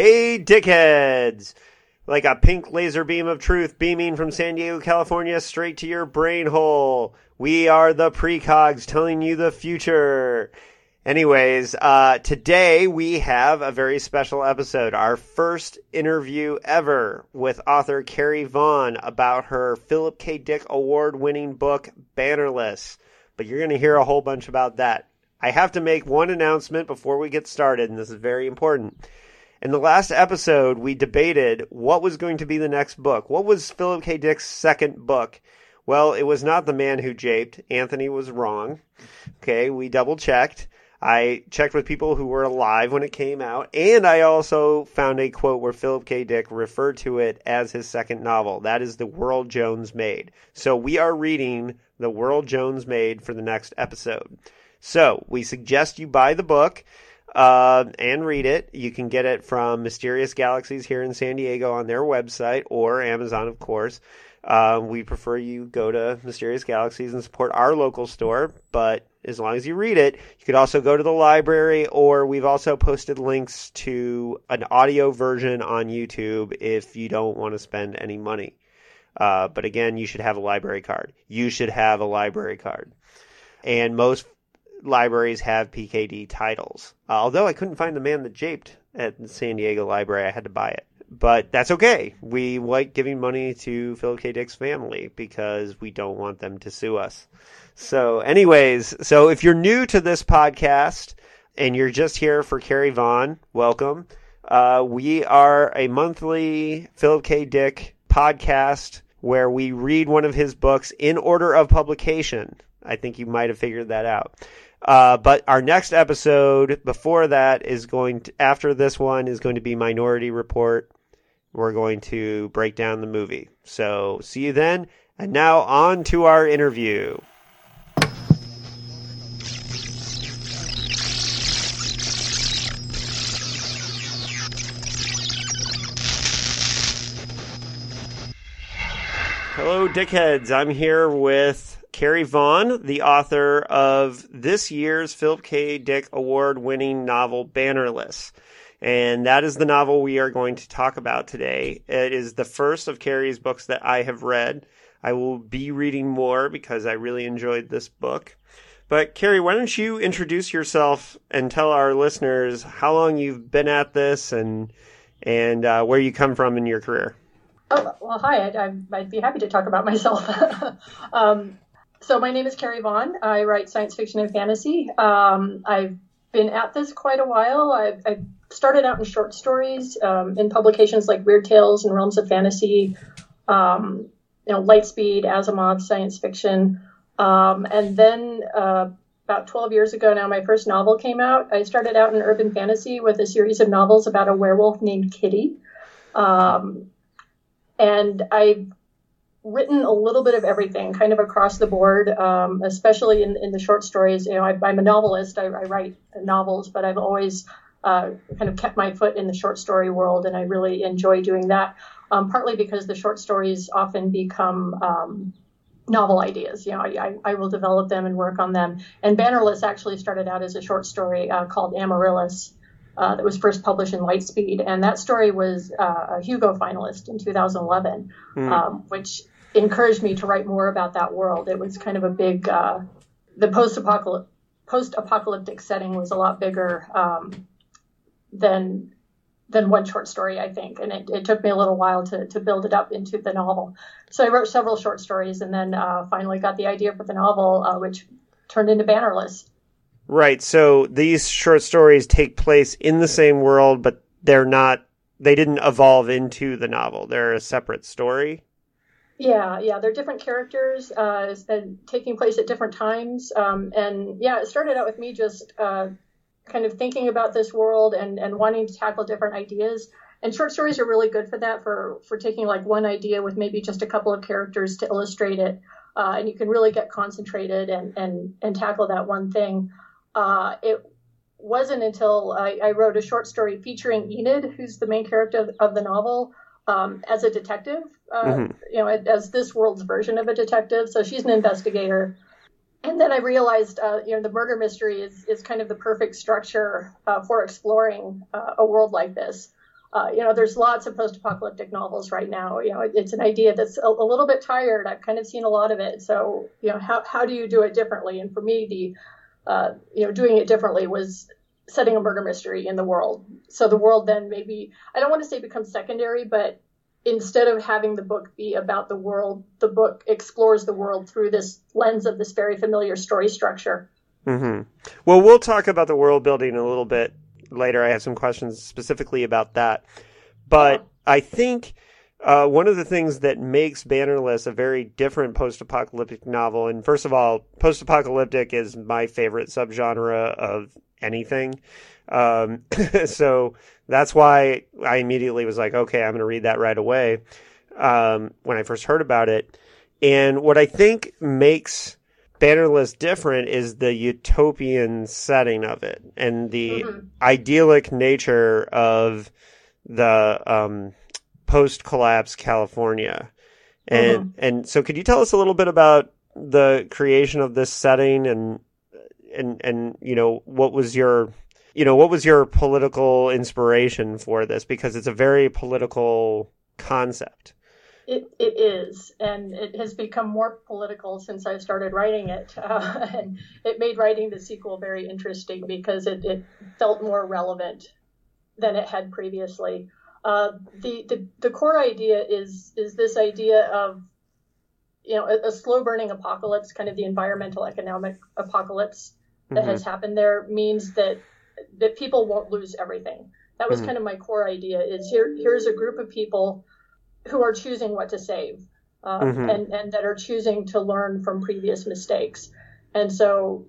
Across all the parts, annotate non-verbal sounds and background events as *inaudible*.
Hey, dickheads! Like a pink laser beam of truth beaming from San Diego, California, straight to your brain hole. We are the precogs telling you the future. Anyways, uh, today we have a very special episode, our first interview ever with author Carrie Vaughn about her Philip K. Dick award winning book, Bannerless. But you're going to hear a whole bunch about that. I have to make one announcement before we get started, and this is very important. In the last episode, we debated what was going to be the next book. What was Philip K. Dick's second book? Well, it was not The Man Who Japed. Anthony was wrong. Okay, we double checked. I checked with people who were alive when it came out, and I also found a quote where Philip K. Dick referred to it as his second novel. That is The World Jones Made. So we are reading The World Jones Made for the next episode. So we suggest you buy the book uh, and read it. You can get it from Mysterious Galaxies here in San Diego on their website or Amazon, of course. Uh, we prefer you go to Mysterious Galaxies and support our local store, but as long as you read it, you could also go to the library, or we've also posted links to an audio version on YouTube if you don't want to spend any money. Uh, but again, you should have a library card. You should have a library card. And most libraries have PKD titles. Uh, although I couldn't find the man that japed at the San Diego Library, I had to buy it. But that's okay. We like giving money to Philip K. Dick's family because we don't want them to sue us. So, anyways, so if you're new to this podcast and you're just here for Carrie Vaughn, welcome. Uh, we are a monthly Philip K. Dick podcast where we read one of his books in order of publication. I think you might have figured that out. Uh, but our next episode before that is going to, after this one is going to be Minority Report. We're going to break down the movie. So see you then. And now on to our interview. Hello, dickheads. I'm here with Carrie Vaughn, the author of this year's Philip K. Dick award winning novel Bannerless. And that is the novel we are going to talk about today. It is the first of Carrie's books that I have read. I will be reading more because I really enjoyed this book. But Carrie, why don't you introduce yourself and tell our listeners how long you've been at this and and uh, where you come from in your career? Oh, well, hi. I'd, I'd be happy to talk about myself. *laughs* um, so my name is Carrie Vaughn. I write science fiction and fantasy. Um, I've been at this quite a while. I've, I've started out in short stories um, in publications like Weird Tales and Realms of Fantasy, um, you know, Lightspeed, Asimov, science fiction, um, and then uh, about 12 years ago now, my first novel came out. I started out in urban fantasy with a series of novels about a werewolf named Kitty. Um, and I've written a little bit of everything, kind of across the board, um, especially in, in the short stories. You know, I, am a novelist. I, I, write novels, but I've always uh, kind of kept my foot in the short story world, and I really enjoy doing that. Um, partly because the short stories often become um, novel ideas. You know, I, I, will develop them and work on them. And Bannerless actually started out as a short story uh, called Amaryllis. Uh, that was first published in Lightspeed, and that story was uh, a Hugo finalist in 2011, mm. um, which encouraged me to write more about that world. It was kind of a big, uh, the post-apocalyptic, post-apocalyptic setting was a lot bigger um, than than one short story, I think, and it, it, took me a little while to to build it up into the novel. So I wrote several short stories, and then uh, finally got the idea for the novel, uh, which turned into Bannerless. Right. So these short stories take place in the same world, but they're not. They didn't evolve into the novel. They're a separate story. Yeah, yeah, they're different characters, uh, taking place at different times, um, and yeah, it started out with me just uh, kind of thinking about this world and and wanting to tackle different ideas. And short stories are really good for that, for for taking like one idea with maybe just a couple of characters to illustrate it, uh, and you can really get concentrated and and and tackle that one thing uh, it wasn't until I, I, wrote a short story featuring Enid, who's the main character of, of the novel, um, as a detective, uh, mm-hmm. you know, as this world's version of a detective. So she's an investigator. And then I realized, uh, you know, the murder mystery is, is kind of the perfect structure uh, for exploring uh, a world like this. uh, you know, there's lots of post-apocalyptic novels right now. You know, it's an idea that's a, a, little bit tired. I've kind of seen a lot of it. So, you know, how how do you do it differently? And for me, the uh, you know, doing it differently was setting a murder mystery in the world. So the world then maybe I don't want to say becomes secondary, but instead of having the book be about the world, the book explores the world through this lens of this very familiar story structure. Mm-hmm. Well, we'll talk about the world building a little bit later. I have some questions specifically about that. But I think uh, one of the things that makes Bannerless a very different post apocalyptic novel, and first of all, post apocalyptic is my favorite subgenre of anything. Um, *laughs* so that's why I immediately was like, okay, I'm going to read that right away um, when I first heard about it. And what I think makes Bannerless different is the utopian setting of it and the mm-hmm. idyllic nature of the um, post collapse California. And mm-hmm. and so could you tell us a little bit about the creation of this setting and and and you know what was your you know what was your political inspiration for this because it's a very political concept. It, it is, and it has become more political since I started writing it. Uh, *laughs* and it made writing the sequel very interesting because it, it felt more relevant than it had previously. Uh, the, the the core idea is is this idea of you know a, a slow burning apocalypse, kind of the environmental economic apocalypse that mm-hmm. has happened there means that that people won't lose everything. That was mm-hmm. kind of my core idea. Is here here's a group of people who are choosing what to save um, mm-hmm. and, and that are choosing to learn from previous mistakes. And so,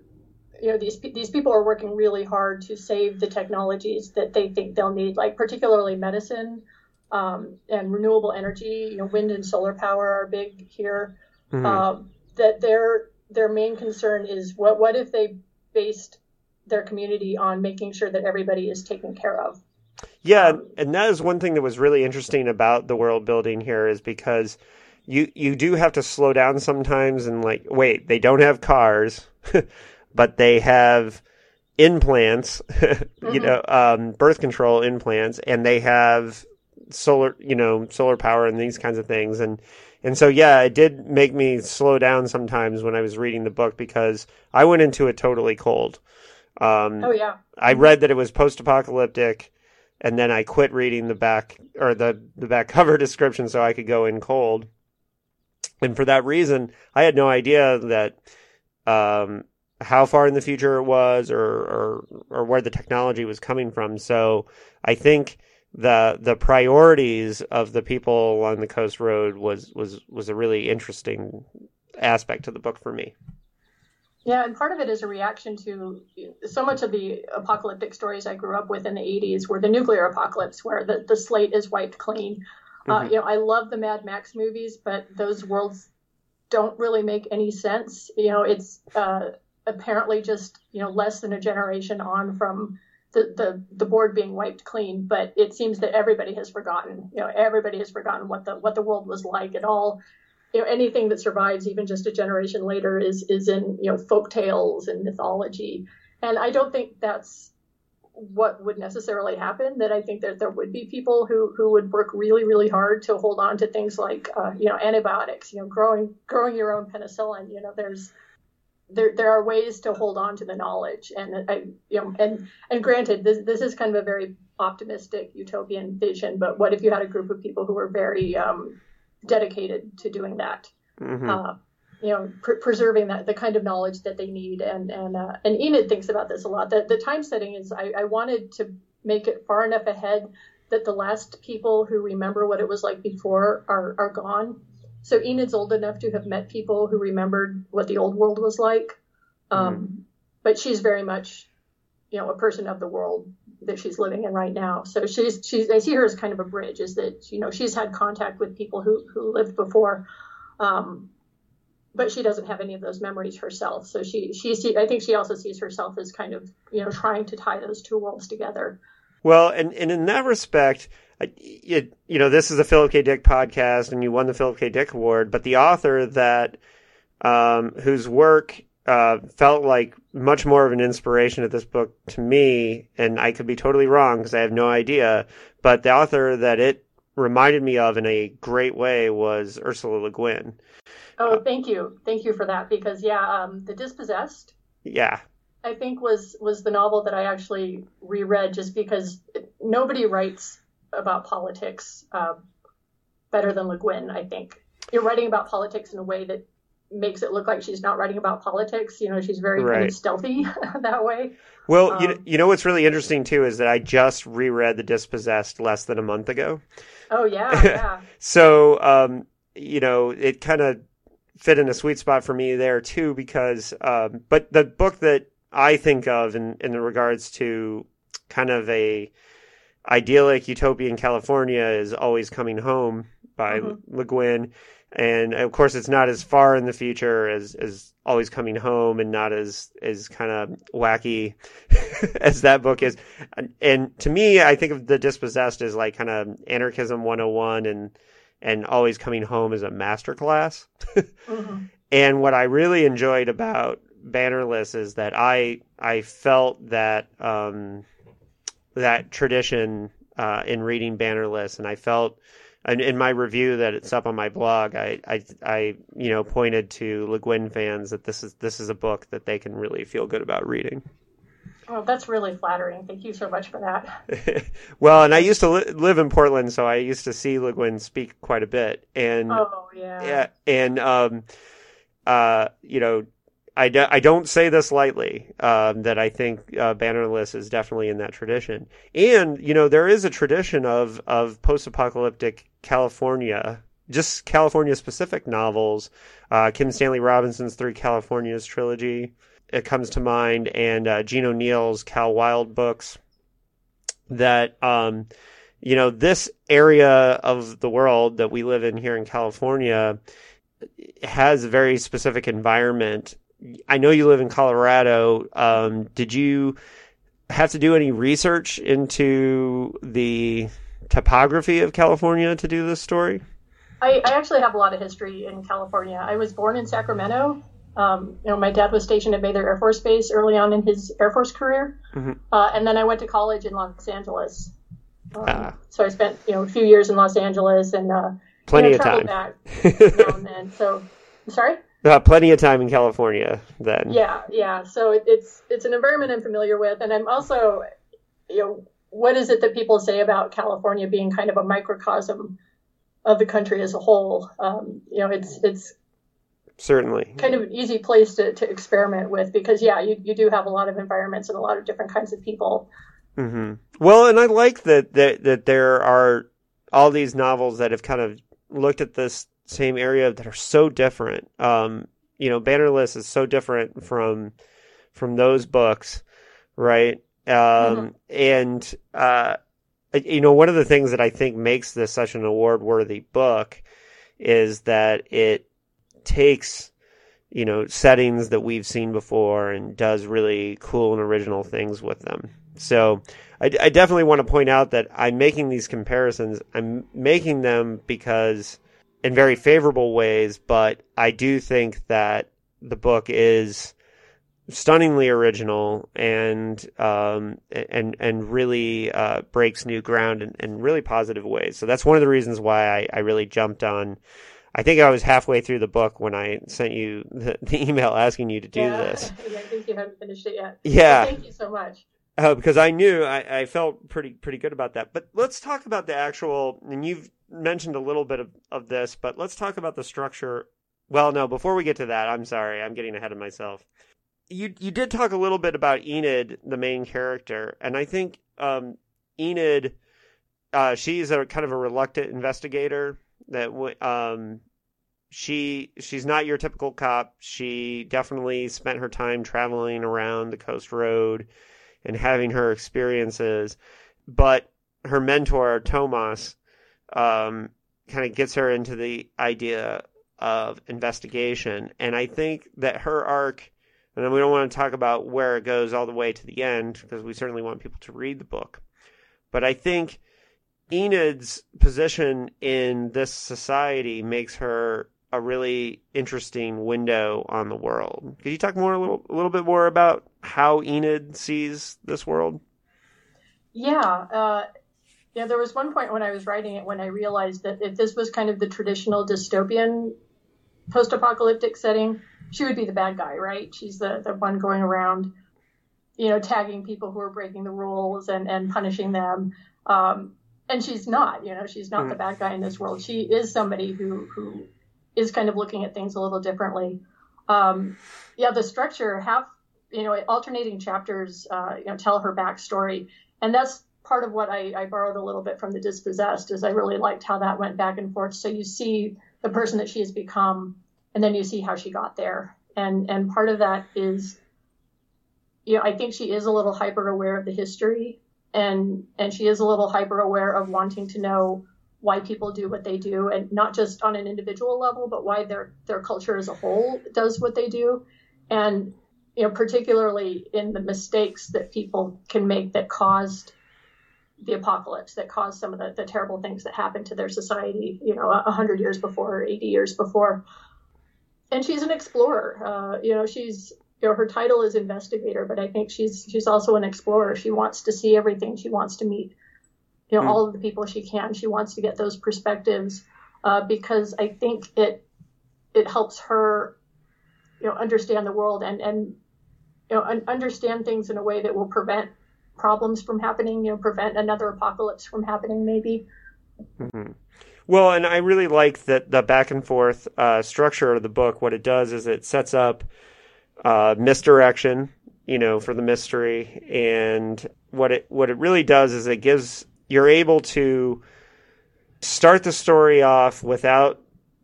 you know, these, these people are working really hard to save the technologies that they think they'll need, like particularly medicine um, and renewable energy. You know, wind and solar power are big here. Mm-hmm. Um, that their their main concern is what what if they based their community on making sure that everybody is taken care of. Yeah, and that is one thing that was really interesting about the world building here is because you you do have to slow down sometimes and like wait, they don't have cars, *laughs* but they have implants, *laughs* mm-hmm. you know, um, birth control implants, and they have solar, you know, solar power and these kinds of things, and and so yeah, it did make me slow down sometimes when I was reading the book because I went into it totally cold. Um, oh yeah, I read that it was post-apocalyptic and then I quit reading the back or the the back *laughs* cover description so I could go in cold. And for that reason, I had no idea that um, how far in the future it was or, or or where the technology was coming from. So I think the the priorities of the people along the coast road was was was a really interesting aspect to the book for me. Yeah, and part of it is a reaction to so much of the apocalyptic stories I grew up with in the 80s were the nuclear apocalypse, where the, the slate is wiped clean. Uh, mm-hmm. Uh, you know, I love the Mad Max movies, but those worlds don't really make any sense. You know, it's uh, apparently just you know less than a generation on from the, the the board being wiped clean, but it seems that everybody has forgotten. You know, everybody has forgotten what the what the world was like. at all you know anything that survives even just a generation later is is in you know folk tales and mythology and i don't think that's what would necessarily happen that i think that there would be people who who would work really really hard to hold on to things like uh, you know antibiotics you know growing growing your own penicillin you know there's there there are ways to hold on to the knowledge and i you know and and granted this this is kind of a very optimistic utopian vision but what if you had a group of people who were very um, dedicated to doing that. Mm-hmm. Uh, you know, pr- preserving that the kind of knowledge that they need, and and uh, and Enid thinks about this a lot. The the time setting is I, I wanted to make it far enough ahead that the last people who remember what it was like before are are gone. So Enid's old enough to have met people who remembered what the old world was like, um, mm-hmm. but she's very much, you know, a person of the world that she's living in right now. So she's she's I see her as kind of a bridge. Is that you know she's had contact with people who who lived before, um, but she doesn't have any of those memories herself. So she she I think she also sees herself as kind of you know trying to tie those two worlds together. Well, and and in that respect, it, you know this is a Philip K. Dick podcast, and you won the Philip K. Dick Award, but the author that um, whose work uh, felt like much more of an inspiration to this book to me, and I could be totally wrong because I have no idea. but the author that it reminded me of in a great way was Ursula Le Guin. Oh, thank you, thank you for that. Because yeah, um, the Dispossessed. Yeah. I think was was the novel that I actually reread just because nobody writes about politics uh, better than Le Guin. I think you're writing about politics in a way that makes it look like she's not writing about politics. You know, she's very right. kind of stealthy *laughs* that way. Well, um, you, know, you know what's really interesting too is that I just reread The Dispossessed less than a month ago. Oh yeah, *laughs* yeah. so um, you know, it kind of fit in a sweet spot for me there too because um, but the book that I think of in in regards to kind of a idyllic utopian California is always coming home by mm-hmm. Le Guin and of course it's not as far in the future as as always coming home and not as as kind of wacky *laughs* as that book is and to me i think of the dispossessed as like kind of anarchism 101 and and always coming home as a master class mm-hmm. *laughs* and what i really enjoyed about bannerless is that i i felt that um that tradition uh in reading bannerless and i felt in my review that it's up on my blog, I, I, I, you know, pointed to Le Guin fans that this is this is a book that they can really feel good about reading. Well, that's really flattering. Thank you so much for that. *laughs* well, and I used to li- live in Portland, so I used to see Le Guin speak quite a bit, and oh yeah, yeah, and um, uh, you know, I, do, I don't say this lightly, um, that I think uh, Bannerless is definitely in that tradition. And, you know, there is a tradition of, of post apocalyptic California, just California specific novels. Uh, Kim Stanley Robinson's Three Californias trilogy, it comes to mind, and uh, Gene O'Neill's Cal Wild books. That, um, you know, this area of the world that we live in here in California has a very specific environment I know you live in Colorado. Um, did you have to do any research into the topography of California to do this story? I, I actually have a lot of history in California. I was born in Sacramento. Um, you know, my dad was stationed at Mather Air Force Base early on in his Air Force career, mm-hmm. uh, and then I went to college in Los Angeles. Um, ah. So I spent you know a few years in Los Angeles and uh, plenty you know, of time. Back now and then. *laughs* So, sorry. Uh, plenty of time in California then. Yeah, yeah. So it, it's it's an environment I'm familiar with, and I'm also, you know, what is it that people say about California being kind of a microcosm of the country as a whole? Um, you know, it's it's certainly kind of an easy place to, to experiment with because yeah, you you do have a lot of environments and a lot of different kinds of people. Mm-hmm. Well, and I like that that that there are all these novels that have kind of looked at this same area that are so different. Um, you know, Bannerless is so different from from those books, right? Um, mm-hmm. And uh, you know, one of the things that I think makes this such an award worthy book is that it takes you know settings that we've seen before and does really cool and original things with them. So I, I definitely want to point out that I'm making these comparisons. I'm making them because in very favorable ways, but I do think that the book is stunningly original and um, and and really uh, breaks new ground in, in, really positive ways. So that's one of the reasons why I, I, really jumped on. I think I was halfway through the book when I sent you the, the email asking you to do yeah, this. *laughs* Yeah, I think you haven't finished it yet. Yeah. thank you so much. Uh, because I knew I, I felt pretty pretty good about that. But let's talk about the actual. And you've mentioned a little bit of, of this, but let's talk about the structure. Well, no, before we get to that, I'm sorry, I'm getting ahead of myself. You you did talk a little bit about Enid, the main character, and I think um, Enid, uh, she's a kind of a reluctant investigator. That um, she she's not your typical cop. She definitely spent her time traveling around the coast road and having her experiences, but her mentor Tomas um, kind of gets her into the idea of investigation. And I think that her arc, and we don't want to talk about where it goes all the way to the end because we certainly want people to read the book. But I think Enid's position in this society makes her a really interesting window on the world. Could you talk more a little a little bit more about how Enid sees this world? Yeah, uh, Yeah, there was one point when I was writing it when I realized that if this was kind of the traditional dystopian post-apocalyptic setting, she would be the bad guy, right? She's the the one going around, you know, tagging people who are breaking the rules and and punishing them. Um, and she's not, you know, she's not mm. the bad guy in this world. She is somebody who who is kind of looking at things a little differently. Um, yeah, the structure have you know alternating chapters, uh, you know, tell her backstory, and that's part of what I, I borrowed a little bit from the dispossessed. Is I really liked how that went back and forth. So you see the person that she has become, and then you see how she got there, and and part of that is, you know, I think she is a little hyper aware of the history, and and she is a little hyper aware of wanting to know why people do what they do and not just on an individual level but why their their culture as a whole does what they do and you know particularly in the mistakes that people can make that caused the apocalypse that caused some of the, the terrible things that happened to their society you know a hundred years before or 80 years before and she's an explorer uh, you know she's you know her title is investigator but i think she's she's also an explorer she wants to see everything she wants to meet you know, mm. all of the people she can. She wants to get those perspectives uh, because I think it it helps her, you know, understand the world and and you know un- understand things in a way that will prevent problems from happening. You know, prevent another apocalypse from happening, maybe. Mm-hmm. Well, and I really like that the back and forth uh, structure of the book. What it does is it sets up uh, misdirection, you know, for the mystery, and what it what it really does is it gives you're able to start the story off without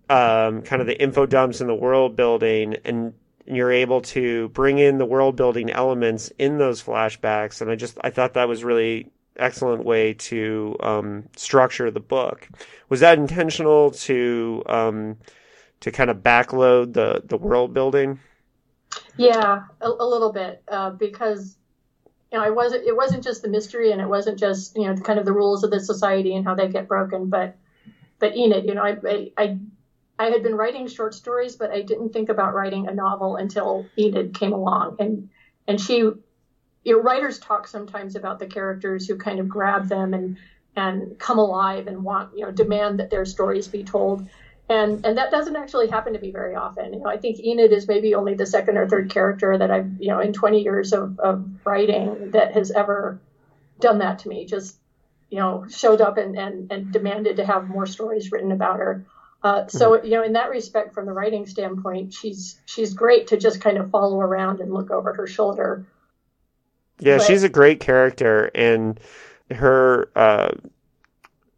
um, kind of the info dumps and the world building, and you're able to bring in the world building elements in those flashbacks. And I just I thought that was really excellent way to um, structure the book. Was that intentional to um, to kind of backload the the world building? Yeah, a, a little bit uh, because you know, it wasn't it wasn't just the mystery and it wasn't just you know the kind of the rules of the society and how they get broken, but but Enid, you know, I I I had been writing short stories, but I didn't think about writing a novel until Enid came along, and and she, you know, writers talk sometimes about the characters who kind of grab them and and come alive and want you know demand that their stories be told and and that doesn't actually happen to be very often. You know, I think Enid is maybe only the second or third character that I've you know in 20 years of, of writing that has ever done that to me. Just you know showed up and and, and demanded to have more stories written about her. Uh, so mm-hmm. you know, in that respect, from the writing standpoint, she's she's great to just kind of follow around and look over her shoulder. Yeah, but, she's a great character, and her uh,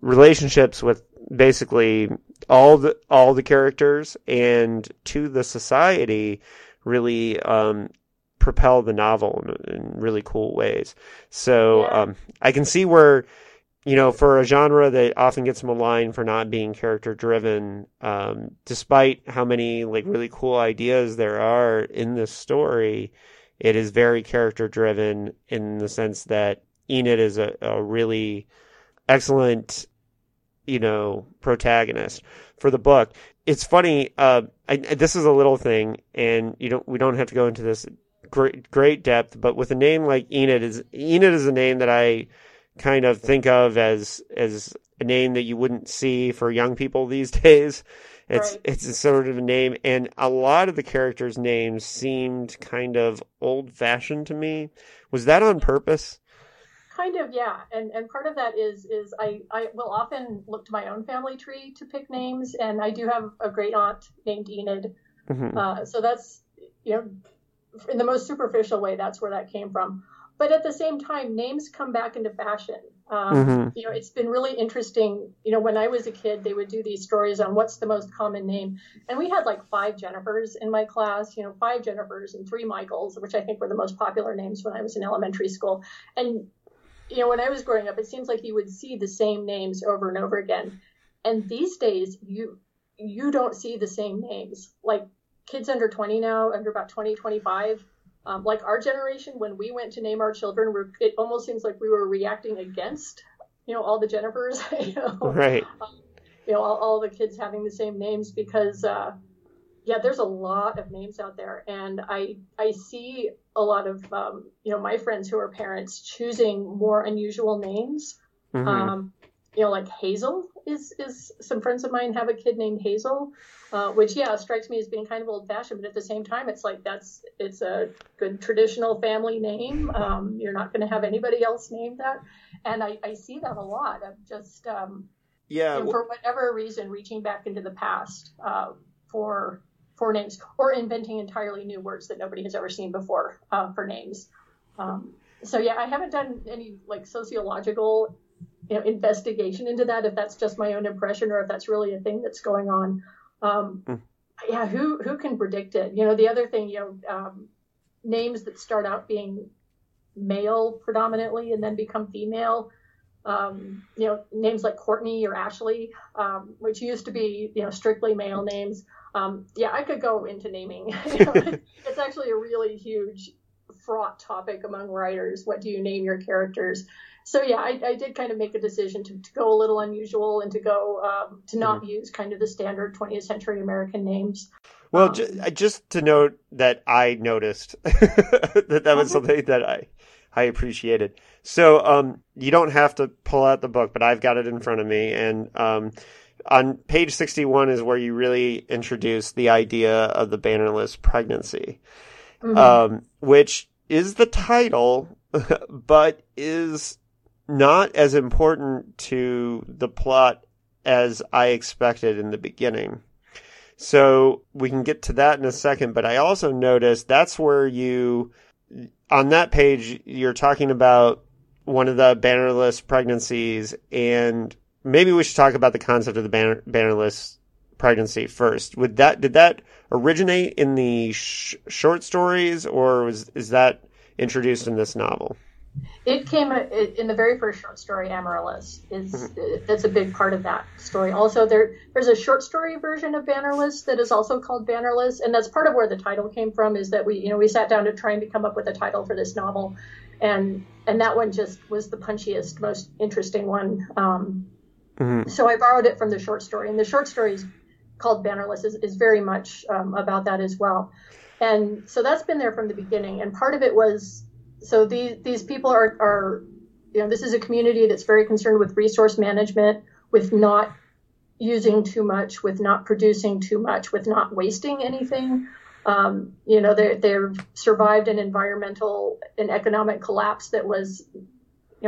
relationships with basically all the all the characters and to the society really um, propel the novel in, in, really cool ways. So yeah. um, I can see where you know for a genre that often gets maligned for not being character driven, um, despite how many like really cool ideas there are in this story, it is very character driven in the sense that Enid is a, a really excellent you know, protagonist for the book. It's funny. Uh, I, this is a little thing, and you don't. We don't have to go into this great great depth. But with a name like Enid, is Enid is a name that I kind of think of as as a name that you wouldn't see for young people these *laughs* days. It's right. it's a sort of a name, and a lot of the characters' names seemed kind of old fashioned to me. Was that on purpose? kind of yeah and and part of that is is i i will often look to my own family tree to pick names and i do have a great aunt named enid mm-hmm. uh, so that's you know in the most superficial way that's where that came from but at the same time names come back into fashion um, mm-hmm. you know it's been really interesting you know when i was a kid they would do these stories on what's the most common name and we had like five jennifers in my class you know five jennifers and three michaels which i think were the most popular names when i was in elementary school and you know, when I was growing up, it seems like you would see the same names over and over again. And these days, you you don't see the same names. Like kids under 20 now, under about 20, 25, um, like our generation, when we went to name our children, it almost seems like we were reacting against, you know, all the Jennifers, *laughs* you know, right. Um, you know, all, all, the kids having the same names because, uh, yeah, there's a lot of names out there, and I I see a lot of um, you know my friends who are parents choosing more unusual names. Mm-hmm. Um, you know, like Hazel is is some friends of mine have a kid named Hazel, uh, which yeah strikes me as being kind of old fashioned, but at the same time, it's like that's it's a good traditional family name. Um, you're not going to have anybody else named that, and I, I see that a lot. I'm just um, yeah, know, for whatever reason, reaching back into the past uh, for for names or inventing entirely new words that nobody has ever seen before uh, for names. Um, so yeah, I haven't done any like sociological you know, investigation into that, if that's just my own impression or if that's really a thing that's going on. Um, mm. Yeah, who who can predict it? You know, the other thing, you know, um, names that start out being male predominantly and then become female. Um, you know, names like Courtney or Ashley, um, which used to be, you know, strictly male names. Um, yeah, I could go into naming. *laughs* you know, *laughs* it's actually a really huge fraught topic among writers. What do you name your characters? So yeah, I, I, did kind of make a decision to, to go a little unusual and to go um, to not mm-hmm. use kind of the standard 20th century American names. Well, um, j- just to note that I noticed *laughs* that that was mm-hmm. something that I I appreciated. So um, you don't have to pull out the book, but I've got it in front of me, and um, on page 61 is where you really introduce the idea of the bannerless pregnancy, mm-hmm. um, which is the title, *laughs* but is not as important to the plot as I expected in the beginning. So we can get to that in a second, but I also noticed that's where you, on that page, you're talking about one of the bannerless pregnancies, and maybe we should talk about the concept of the banner, bannerless pregnancy first. Would that did that originate in the sh- short stories, or was is that introduced in this novel? It came in the very first short story, Amaryllis. Is mm-hmm. that's a big part of that story. Also, there there's a short story version of Bannerless that is also called Bannerless, and that's part of where the title came from. Is that we you know we sat down to trying to come up with a title for this novel, and and that one just was the punchiest, most interesting one. Um, mm-hmm. So I borrowed it from the short story, and the short story is called Bannerless is, is very much um, about that as well. And so that's been there from the beginning. And part of it was so these these people are are you know this is a community that's very concerned with resource management, with not using too much, with not producing too much, with not wasting anything. Um, you know, they they've survived an environmental and economic collapse that was you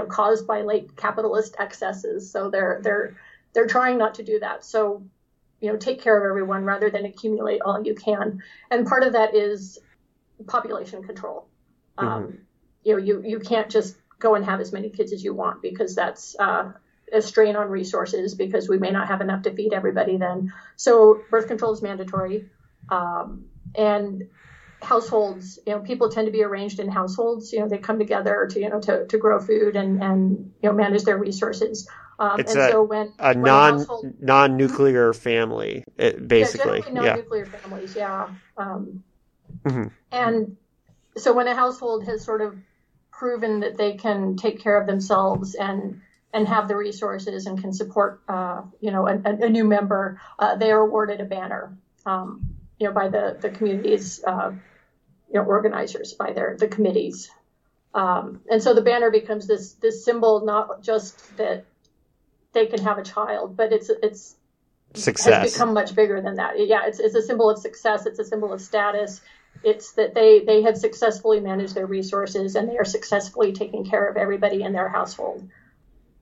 know caused by late capitalist excesses. So they're they're they're trying not to do that. So you know, take care of everyone rather than accumulate all you can. And part of that is population control. Um, mm-hmm you know, you, you can't just go and have as many kids as you want because that's uh, a strain on resources because we may not have enough to feed everybody then. So birth control is mandatory. Um, and households, you know, people tend to be arranged in households. You know, they come together to, you know, to, to grow food and, and, you know, manage their resources. Um, it's a, so when, a when non, household, non-nuclear family, it, basically. Yeah, non-nuclear yeah. families. Yeah. Um, mm-hmm. And so when a household has sort of proven that they can take care of themselves and and have the resources and can support uh, you know a, a new member, uh, they are awarded a banner um, you know by the the community's uh, you know organizers by their the committees. Um, and so the banner becomes this this symbol not just that they can have a child, but it's it's success has become much bigger than that. Yeah, it's it's a symbol of success. It's a symbol of status. It's that they, they have successfully managed their resources and they are successfully taking care of everybody in their household.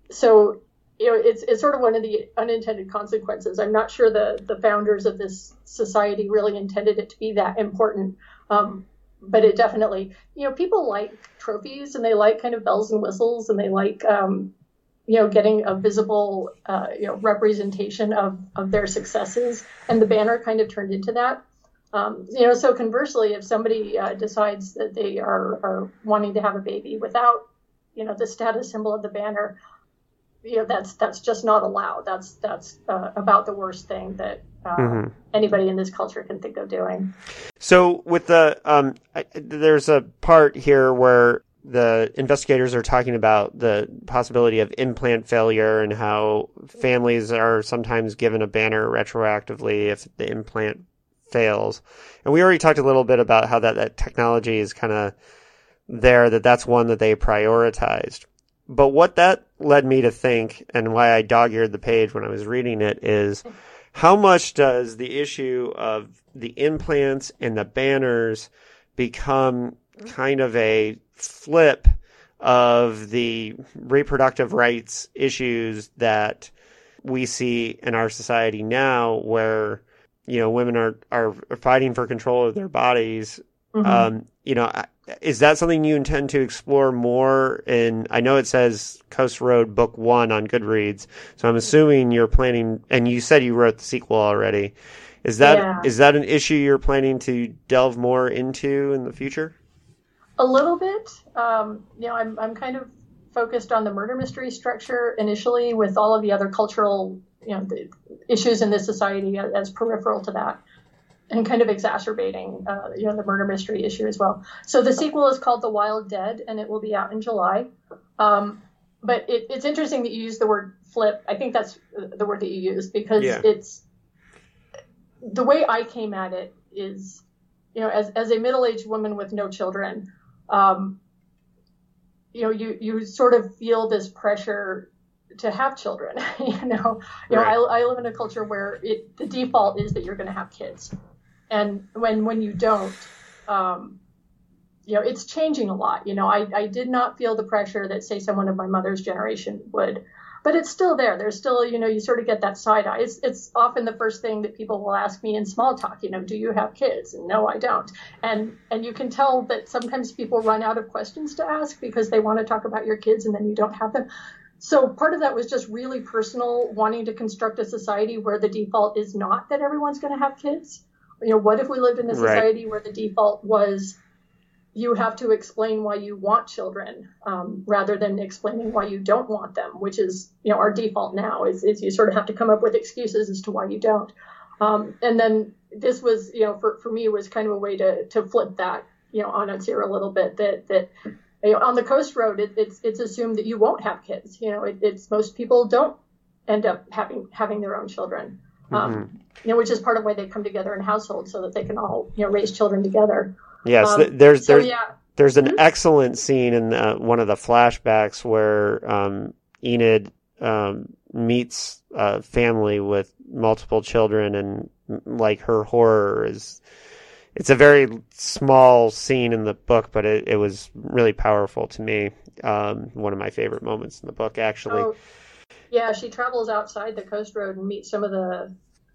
So, you know, it's, it's sort of one of the unintended consequences. I'm not sure the, the founders of this society really intended it to be that important. Um, but it definitely, you know, people like trophies and they like kind of bells and whistles and they like, um, you know, getting a visible, uh, you know, representation of, of their successes. And the banner kind of turned into that. Um, you know, so conversely, if somebody uh, decides that they are, are wanting to have a baby without, you know, the status symbol of the banner, you know, that's that's just not allowed. That's that's uh, about the worst thing that uh, mm-hmm. anybody in this culture can think of doing. So, with the um, there's a part here where the investigators are talking about the possibility of implant failure and how families are sometimes given a banner retroactively if the implant fails. And we already talked a little bit about how that, that technology is kind of there, that that's one that they prioritized. but what that led me to think, and why I dog eared the page when I was reading it, is how much does the issue of the implants and the banners become kind of a flip of the reproductive rights issues that we see in our society now, where you know women are are fighting for control of their bodies. Mm-hmm. Um, you know, is that something you intend to explore more? In I know it says Coast Road Book One on Goodreads, so I'm assuming you're planning. And you said you wrote the sequel already. Is that yeah. is that an issue you're planning to delve more into in the future? A little bit. Um, you know, I'm I'm kind of focused on the murder mystery structure initially, with all of the other cultural you know the issues in this society as, peripheral to that and kind of exacerbating uh, you know the murder mystery issue as well. So the sequel is called The Wild Dead, and it will be out in July. Um, but it, it's interesting that you use the word flip. I think that's the word that you use because yeah. it's the way I came at it is, you know, as as a middle aged woman with no children, um, you know, you you sort of feel this pressure to have children. *laughs* you know, you right. know, I, I live in a culture where it the default is that you're going to have kids. And when when you don't um, you know it's changing a lot you know? I, I did not feel the pressure that say someone of my mother's generation would. But it's still there. There's still you know you sort of get that side eye. It's, it's often the first thing that people will ask me in small talk you know do you have kids? And no i don't. And and you can tell that sometimes people run out of questions to ask because they want to talk about your kids and then you don't have them so part of that was just really personal wanting to construct a society where the default is not that everyone's going to have kids you know, what if we lived in a society right. where the default was you have to explain why you want children um, rather than explaining why you don't want them, which is, you know, our default now is, is you sort of have to come up with excuses as to why you don't. Um, and then this was, you know, for, for me was kind of a way to, to flip that, you know, on its ear a little bit that, that, you know, on the coast road, it, it's, it's assumed that you won't have kids. You know, it, it's most people don't end up having, having their own children. Um, mm-hmm. you know, which is part of why they come together in households so that they can all, you know, raise children together. Yes, um, there's so, there's yeah. there's an mm-hmm. excellent scene in uh, one of the flashbacks where um, Enid um, meets a family with multiple children, and like her horror is. It's a very small scene in the book, but it, it was really powerful to me. Um, one of my favorite moments in the book, actually. Oh yeah, she travels outside the coast road and meets some of the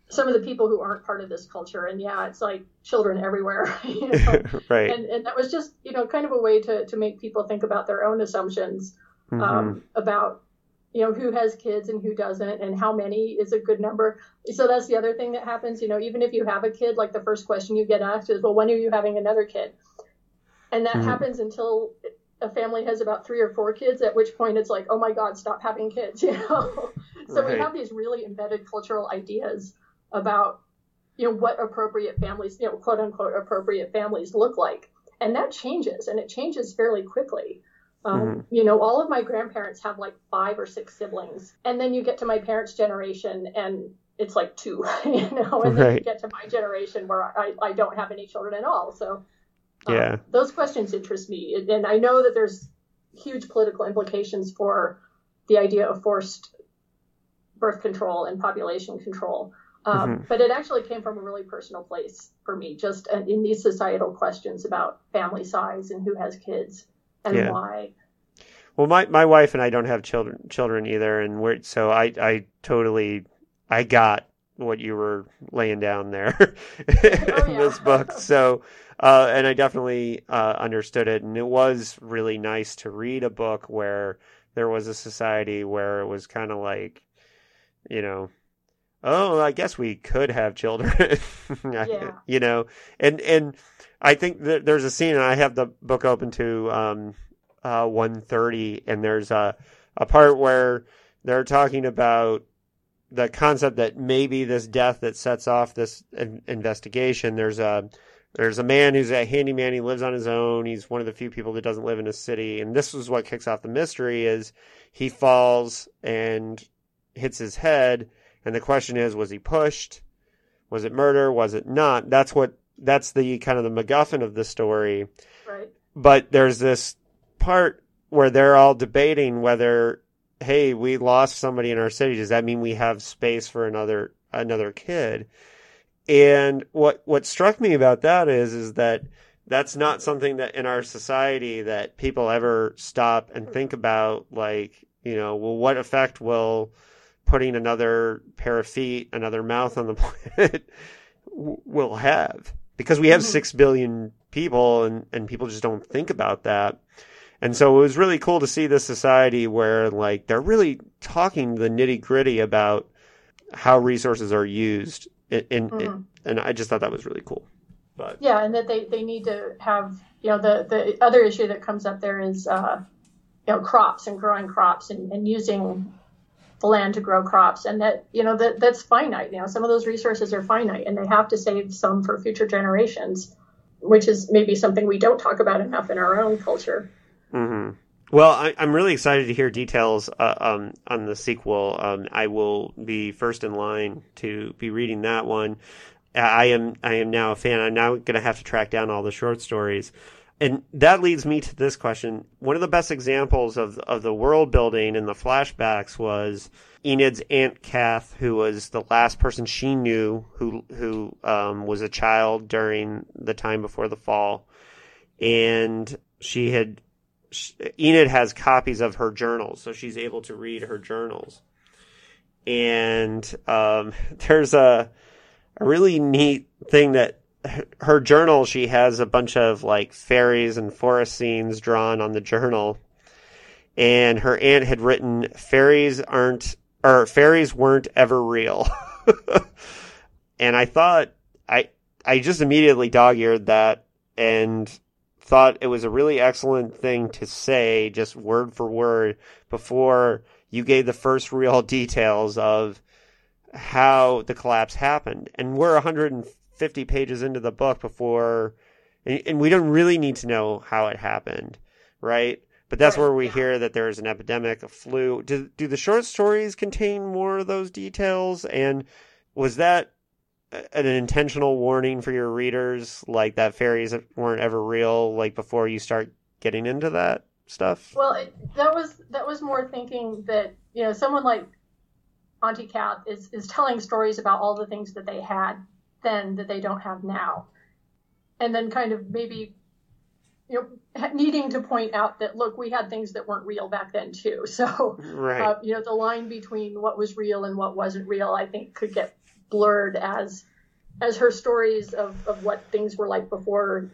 some of the people who aren't part of this culture. And yeah, it's like children everywhere. *laughs* You know? *laughs* right. And and that was just, you know, kind of a way to, to make people think about their own assumptions mm-hmm. um, about, you know, who has kids and who doesn't and how many is a good number. So that's the other thing that happens. You know, even if you have a kid, like the first question you get asked is, well, when are you having another kid? And that mm-hmm. happens until a family has about three or four kids, at which point it's like, oh my God, stop having kids, *laughs* you know? so right. we have these really embedded cultural ideas about, you know, what appropriate families, you know, quote unquote, appropriate families look like. And that changes, and it changes fairly quickly. Um, mm-hmm. You know, all of my grandparents have like five or six siblings. And then you get to my parents' generation, and it's like two, *laughs* you know, and right. then you get to my generation where I, I don't have any children at all. So um, yeah. those questions interest me. And I know that there's huge political implications for the idea of forced birth control and population control. Um, mm-hmm. But it actually came from a really personal place for me, just in these societal questions about family size and who has kids and yeah. why. Well, my, my wife and I don't have children children either, and we're so I I totally I got what you were laying down there *laughs* oh, in oh, yeah. this book. So uh, and I definitely uh, understood it. And it was really nice to read a book where there was a society where it was kind of like, you know, oh, I guess we could have children, *laughs* yeah. you know, and and I think that there's a scene, and I have the book open to um, uh, 130, and there's a a part where they're talking about the concept that maybe this death that sets off this investigation. There's a there's a man who's a handyman. He lives on his own. He's one of the few people that doesn't live in a city. And this is what kicks off the mystery: is he falls and hits his head, and the question is, was he pushed? Was it murder? Was it not? That's what. That's the kind of the MacGuffin of the story. Right. But there's this part where they're all debating whether, hey, we lost somebody in our city. Does that mean we have space for another another kid? And what what struck me about that is is that that's not something that in our society that people ever stop and think mm-hmm. about like you know well what effect will putting another pair of feet another mouth on the *laughs* planet will have because we have mm-hmm. 6 billion people and and people just don't think about that and so it was really cool to see this society where like they're really talking the nitty gritty about how resources are used in, in, mm-hmm. in, and I just thought that was really cool. But yeah, and that they, they need to have you know the the other issue that comes up there is uh, you know crops and growing crops and, and using the land to grow crops and that you know that that's finite you know some of those resources are finite and they have to save some for future generations which is maybe something we don't talk about enough in our own culture mm-hmm. well I, am really excited to hear details uh, um, on the sequel um, i will be first in line to be reading that one I am I am now a fan. I'm now going to have to track down all the short stories. And that leads me to this question. One of the best examples of of the world building in the flashbacks was Enid's aunt Kath, who was the last person she knew who who um, was a child during the time before the fall, and she had Enid has copies of her journals, so she's able to read her journals. And um, *laughs* there's a a really neat thing that her journal she has a bunch of like fairies and forest scenes drawn on the journal and her aunt had written fairies aren't or fairies weren't ever real *laughs* and i thought i i just immediately dog-eared that and thought it was a really excellent thing to say just word for word before you gave the first real *laughs* details of how the collapse happened. And we're 150 pages into the book before, and, and we don't really need to know how it happened, right? But that's where we hear that there's an epidemic, a flu. Do, do the short stories contain more of those details? And was that an intentional warning for your readers, like that fairies weren't ever real, like before you start getting into that stuff? Well, it, that was that was more thinking that you know someone like Auntie Kath is, is telling stories about all the things that they had then that they don't have now. And then kind of maybe, you know, needing to point out that, look, we had things that weren't real back then too. *laughs* So, right. uh, you know, the line between what was real and what wasn't real, I think could get blurred as, as her stories of, of what things were like before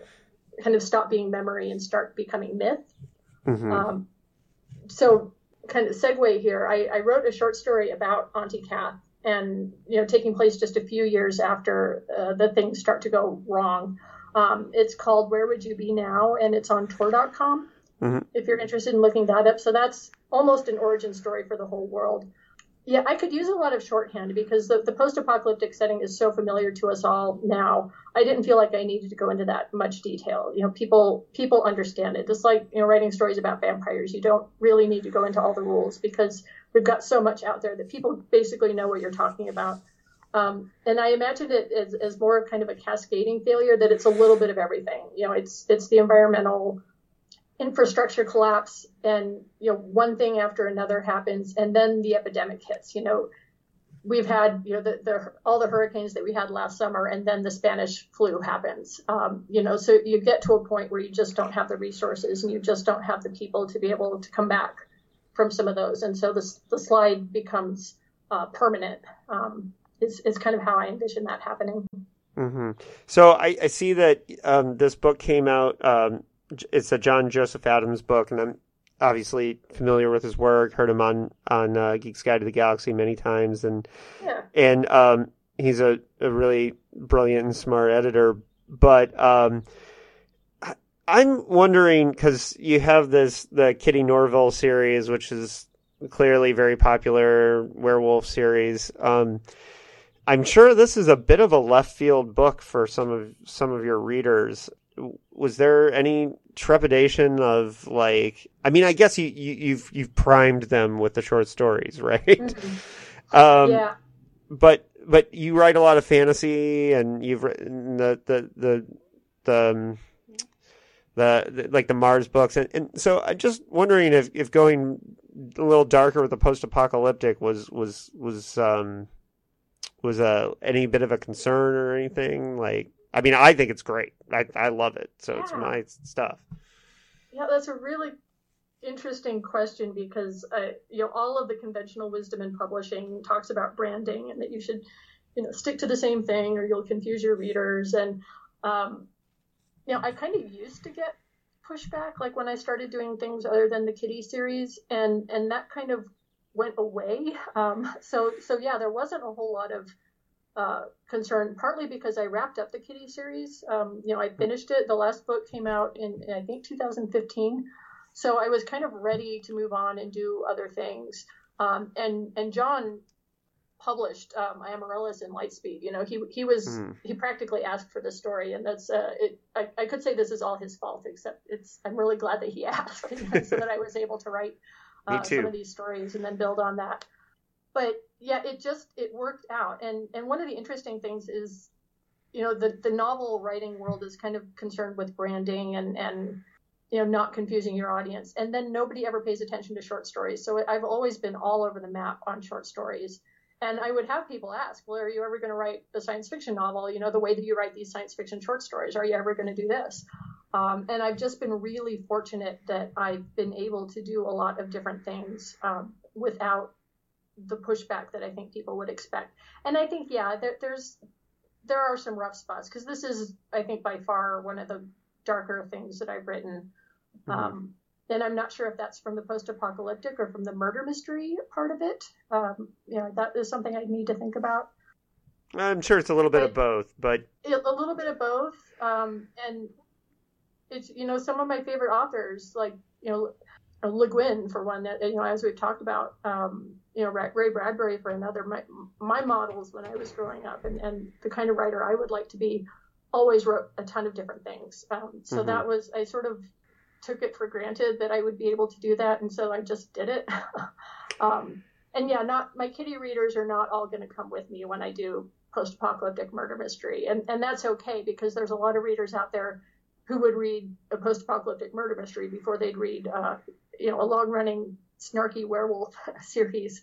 kind of stop being memory and start becoming myth. Mm-hmm. Um, so kind of segue here, I, I wrote a short story about Auntie Kath and you know taking place just a few years after uh, the things start to go wrong. Um, it's called Where Would You Be Now, and it's on Tor.com. Mm-hmm. If you're interested in looking that up, so that's almost an origin story for the whole world. Yeah, I could use a lot of shorthand because the, the post apocalyptic setting is so familiar to us all now. I didn't feel like I needed to go into that much detail. You know, people people understand it. Just like, you know, writing stories about vampires, you don't really need to go into all the rules because we've got so much out there that people basically know what you're talking about. Um, and I imagine it as, as more kind of a cascading failure that it's a little bit of everything. You know, it's it's the environmental infrastructure collapse and you know one thing after another happens and then the epidemic hits you know we've had you know the, the all the hurricanes that we had last summer and then the spanish flu happens um, you know so you get to a point where you just don't have the resources and you just don't have the people to be able to come back from some of those and so the, the slide becomes uh, permanent um, is, is kind of how i envision that happening mm-hmm. so I, I, see that um, this book came out um, it's a John Joseph Adams book, and I'm obviously familiar with his work. Heard him on on uh, Geek's Guide to the Galaxy many times, and yeah. and um, he's a, a really brilliant and smart editor. But um, I'm wondering because you have this the Kitty Norville series, which is clearly very popular werewolf series. Um, I'm sure this is a bit of a left field book for some of some of your readers was there any trepidation of like I mean I guess you, you have you've, you've primed them with the short stories *laughs* right mm-hmm. um, yeah but but you write a lot of fantasy and you've written the the the the, um, the, the like the Mars books, and, and so I'm just wondering if, if going a little darker with the post-apocalyptic was was was um was a uh, any bit of a concern or anything? Like I mean I think it's great. I I love it. So yeah. it's my stuff. Yeah that's a really interesting question because uh, you know all of the conventional wisdom in publishing talks about branding and that you should you know stick to the same thing or you'll confuse your readers. And um, know I kind of used to get pushback like when I started doing things other than the kitty series and and that kind of went away. Um, so so yeah there wasn't a whole lot of uh, concern partly because I wrapped up the kitty series. Um, you know I finished it. The last book came out in, in I think 2015 so I was kind of ready to move on and do other things. Um, and and John published um, Amaryllis in Lightspeed. You know, he he was mm. he practically asked for the story, and that's uh, it. I, I could say this is all his fault, except it's I'm really glad that he *laughs* asked, so that I was able to write uh, some of these stories and then build on that. But yeah, it just it worked out, and and one of the interesting things is, you know, the the novel writing world is kind of concerned with branding and and you know, not confusing your audience. And then nobody ever pays attention to short stories. So I've always been all over the map on short stories. And I would have people ask, well, are you ever going to write a science fiction novel? You know, the way that you write these science fiction short stories, are you ever going to do this? Um, and I've just been really fortunate that I've been able to do a lot of different things um, without the pushback that I think people would expect. And I think, yeah, there, there's there are some rough spots because this is, I think, by far one of the darker things that I've written. Mm-hmm. Um, and I'm not sure if that's from the post-apocalyptic or from the murder mystery part of it. Um, you know, that is something I need to think about. I'm sure it's a little bit but, of both, but a little bit of both. Um, and it's you know some of my favorite authors, like you know Le Guin for one. That you know as we've talked about, um, you know Ray Bradbury for another. My my models when I was growing up, and and the kind of writer I would like to be always wrote a ton of different things. Um, so mm-hmm. that was, I sort of took it for granted that I would be able to do that. And so I just did it. *laughs* um, and yeah, not my kitty readers are not all going to come with me when I do post-apocalyptic murder mystery. And, and that's okay because there's a lot of readers out there who would read a post-apocalyptic murder mystery before they'd read, uh, you know, a long-running snarky werewolf *laughs* series.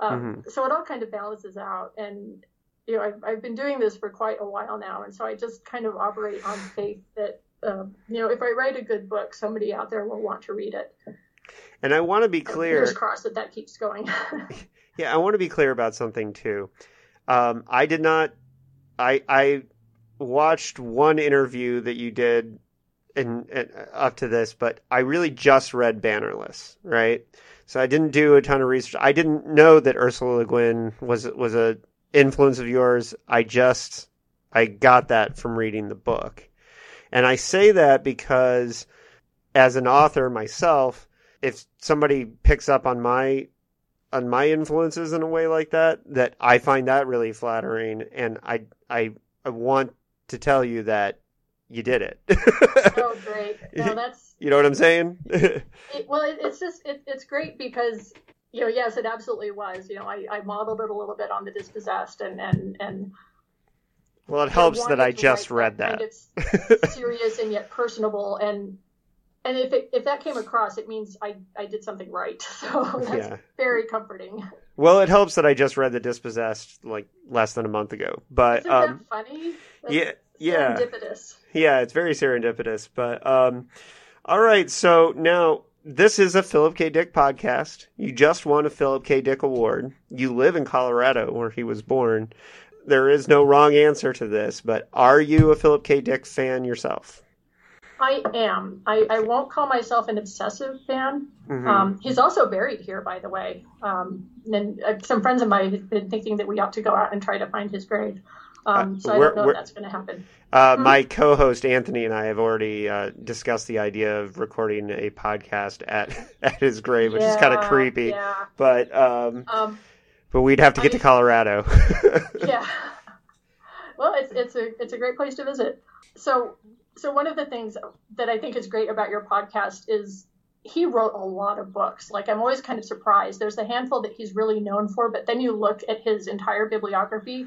Um, mm-hmm. So it all kind of balances out. And you know, I've, I've been doing this for quite a while now, and so I just kind of operate on faith that, um, you know, if I write a good book, somebody out there will want to read it. And I want to be clear. Fingers crossed that that keeps going. *laughs* yeah, I want to be clear about something too. Um, I did not. I I watched one interview that you did in, in, up to this, but I really just read Bannerless, right? So I didn't do a ton of research. I didn't know that Ursula Le Guin was was a influence of yours. I just I got that from reading the book. And I say that because as an author myself, if somebody picks up on my on my influences in a way like that, that I find that really flattering and I I I want to tell you that you did it. *laughs* oh, great! *laughs* No, that's you know what I'm saying. *laughs* it, well, it, it's just it, it's great because you know, yes, it absolutely was. You know, I, I modeled it a little bit on the dispossessed and and and. Well, it helps that I just read that. Kind of serious and yet personable, and and if it, if that came across, it means I I did something right. *laughs* So that's yeah. very comforting. Well, it helps that I just read the dispossessed like less than a month ago. But Isn't um, that funny? That's yeah, yeah, serendipitous. Yeah, it's very serendipitous. But um, all right, so now this is a Philip K. Dick podcast. You just won a Philip K. Dick award. You live in Colorado, where he was born. There is no wrong answer to this, but are you a Philip K. Dick fan yourself? I am. I, I won't call myself an obsessive fan. Mm-hmm. Um, he's also buried here, by the way. Um, and uh, some friends of mine have been thinking that we ought to go out and try to find his grave. Um, uh, I don't know if that's going to happen. Uh, mm-hmm. My co-host Anthony and I have already uh, discussed the idea of recording a podcast at *laughs* at his grave, which yeah, is kind of creepy. Yeah. But um, um, but we'd have to get I, to Colorado. *laughs* yeah. Well, it's it's a it's a great place to visit. So so one of the things that I think is great about your podcast is he wrote a lot of books. Like I'm always kind of surprised. There's a handful that he's really known for, but then you look at his entire bibliography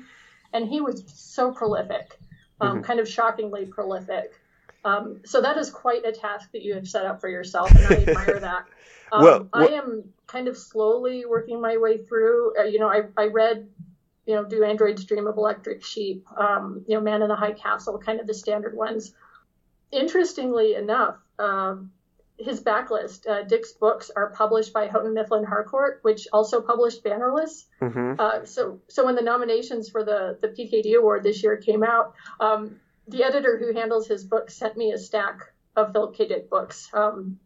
and he was so prolific, um, mm-hmm. kind of shockingly prolific. Um, so that is quite a task that you have set up for yourself, and I *laughs* admire that. Um, well, well, I am kind of slowly working my way through. Uh, you know, I, I read, you know, Do Androids Dream of Electric Sheep, um, you know, Man in the High Castle, kind of the standard ones. Interestingly enough, um, his backlist, uh, Dick's books are published by Houghton Mifflin Harcourt, which also published Bannerless. Mm-hmm. Uh, so, so when the nominations for the the PKD award this year came out, um, the editor who handles his book sent me a stack of Philip K. Dick books. Um,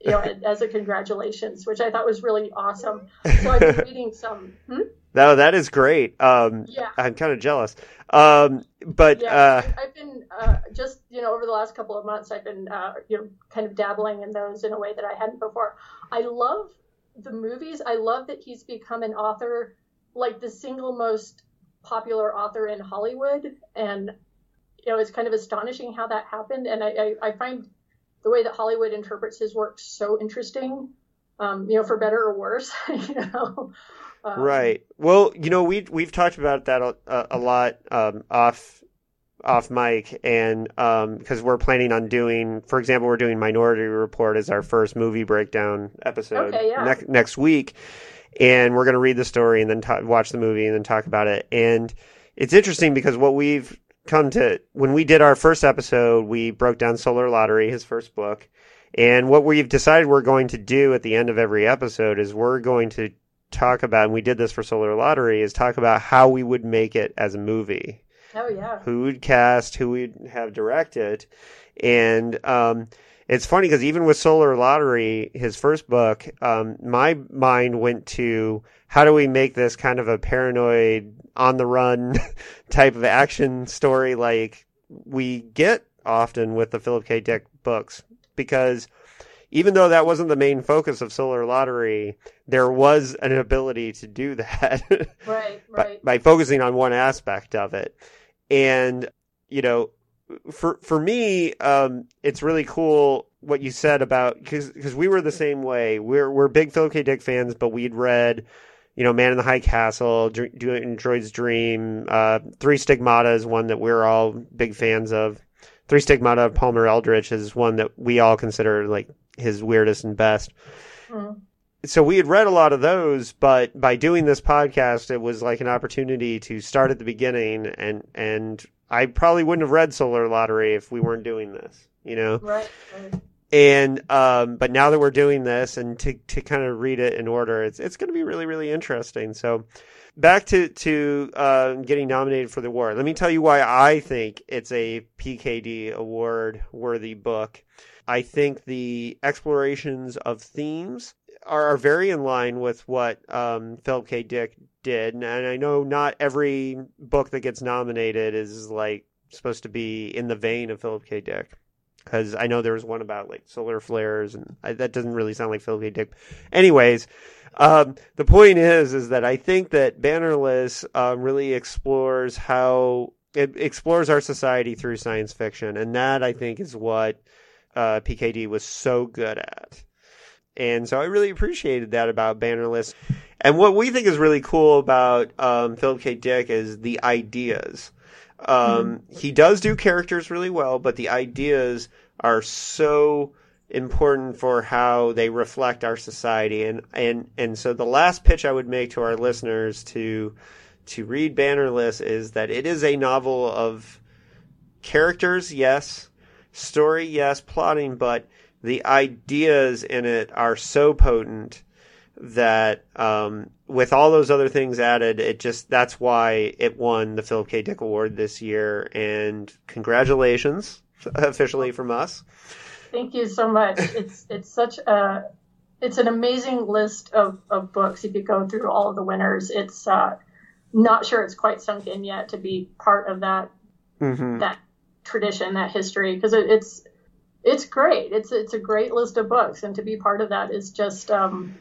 you know, *laughs* as a congratulations, which I thought was really awesome. So I've been reading some. Hmm? No, that is great. Um, yeah, I'm kind of jealous. Um, but yeah, uh, I've been uh, just you know over the last couple of months, I've been uh, you know kind of dabbling in those in a way that I hadn't before. I love the movies. I love that he's become an author, like the single most popular author in Hollywood, and you know it's kind of astonishing how that happened. And I, I, I find the way that Hollywood interprets his work so interesting. Um, you know, for better or worse, *laughs* you know. Um, right. Well, you know, we we've talked about that a, a lot um, off off mic, and because um, we're planning on doing, for example, we're doing Minority Report as our first movie breakdown episode okay, yeah. ne- next week, and we're going to read the story and then ta- watch the movie and then talk about it. And it's interesting because what we've come to when we did our first episode, we broke down Solar Lottery, his first book. And what we've decided we're going to do at the end of every episode is we're going to talk about, and we did this for Solar Lottery, is talk about how we would make it as a movie. Oh yeah. Who would cast? Who would have directed? And um, it's funny because even with Solar Lottery, his first book, um, my mind went to how do we make this kind of a paranoid, on the run *laughs* type of action story like we get often with the Philip K. Dick books because even though that wasn't the main focus of Solar Lottery, there was an ability to do *laughs* that. right, right. By, by, focusing on one aspect of it. And, you know, for for me, um, it's really cool what you said about because we were the same way. We're we're big Philip K. Dick fans, but we'd read, you know, Man in the High Castle, Do Androids Dream, uh, Three Stigmata is one that we're all big fans of. Three Stigmata of Palmer Eldritch is one that we all consider like his weirdest and best. Mm. So we had read a lot of those, but by doing this podcast, it was like an opportunity to start at the beginning, and and I probably wouldn't have read Solar Lottery if we weren't doing this, you know. Right. And um, but now that we're doing this, and to to kind of read it in order, it's it's going to be really really interesting. So back to to uh, getting nominated for the award. Let me tell you why I think it's a PKD award worthy book. I think the explorations of themes are, very in line with what um, Philip K. Dick did, and I know not every book that gets nominated is like supposed to be in the vein of Philip K. Dick. Because I know there was one about like solar flares, and I, that doesn't really sound like Philip K. Dick. Anyways, um, the point is, is that I think that Bannerless um, really explores how it explores our society through science fiction, and that I think is what uh, PKD was so good at. And so I really appreciated that about Bannerless. And what we think is really cool about um, Philip K. Dick is the ideas. Um, mm-hmm. He does do characters really well, but the ideas are so important for how they reflect our society. And, and, and so the last pitch I would make to our listeners to, to read Bannerless is that it is a novel of characters, yes, story, yes, plotting, but the ideas in it are so potent that um, with all those other things added, it just that's why it won the Philip K. Dick Award this year. And congratulations, *laughs* officially from us. Thank you so much. It's it's such a it's an amazing list of, of books. If you go through all of the winners, it's uh, not sure it's quite sunk in yet to be part of that mm-hmm. that tradition, that history, because it, it's it's great. It's it's a great list of books, and to be part of that is just um,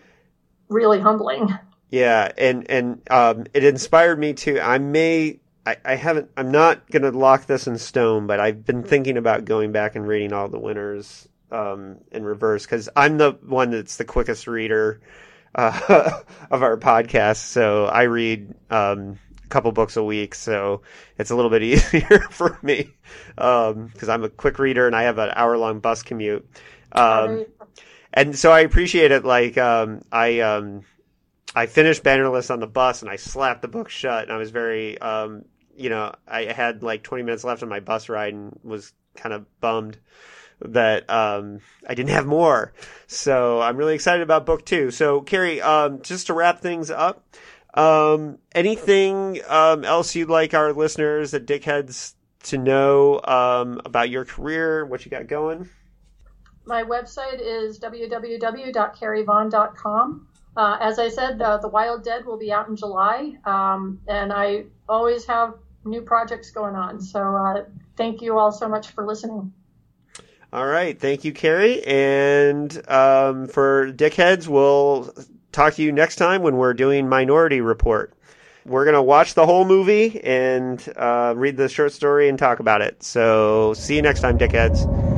really humbling. Yeah, and and um, it inspired me too. I may. I, I haven't. I'm not going to lock this in stone, but I've been thinking about going back and reading all the winners um, in reverse because I'm the one that's the quickest reader uh, *laughs* of our podcast. So I read um, couple books a week, so it's a little bit *laughs* easier for me because um, I'm a quick reader and I have an hour long bus commute. Um, and so I appreciate it. Like um, I um, I finished Bannerless on the bus and I slapped the book shut, and I was very um, you know I had like 20 minutes left on my bus ride and was kind of bummed that um, I didn't have more. So I'm really excited about book two. So Carrie, um, just to wrap things up, um, anything um, else you'd like our listeners at Dickheads to know um, about your career, what you got going? My website is www.carrievaughn.com. Uh, as I said, uh, The Wild Dead will be out in July, um, and I always have new projects going on. So uh, thank you all so much for listening. All right. Thank you, Carrie. And um, for Dickheads, we'll talk to you next time when we're doing Minority Report. We're going to watch the whole movie and uh, read the short story and talk about it. So see you next time, Dickheads.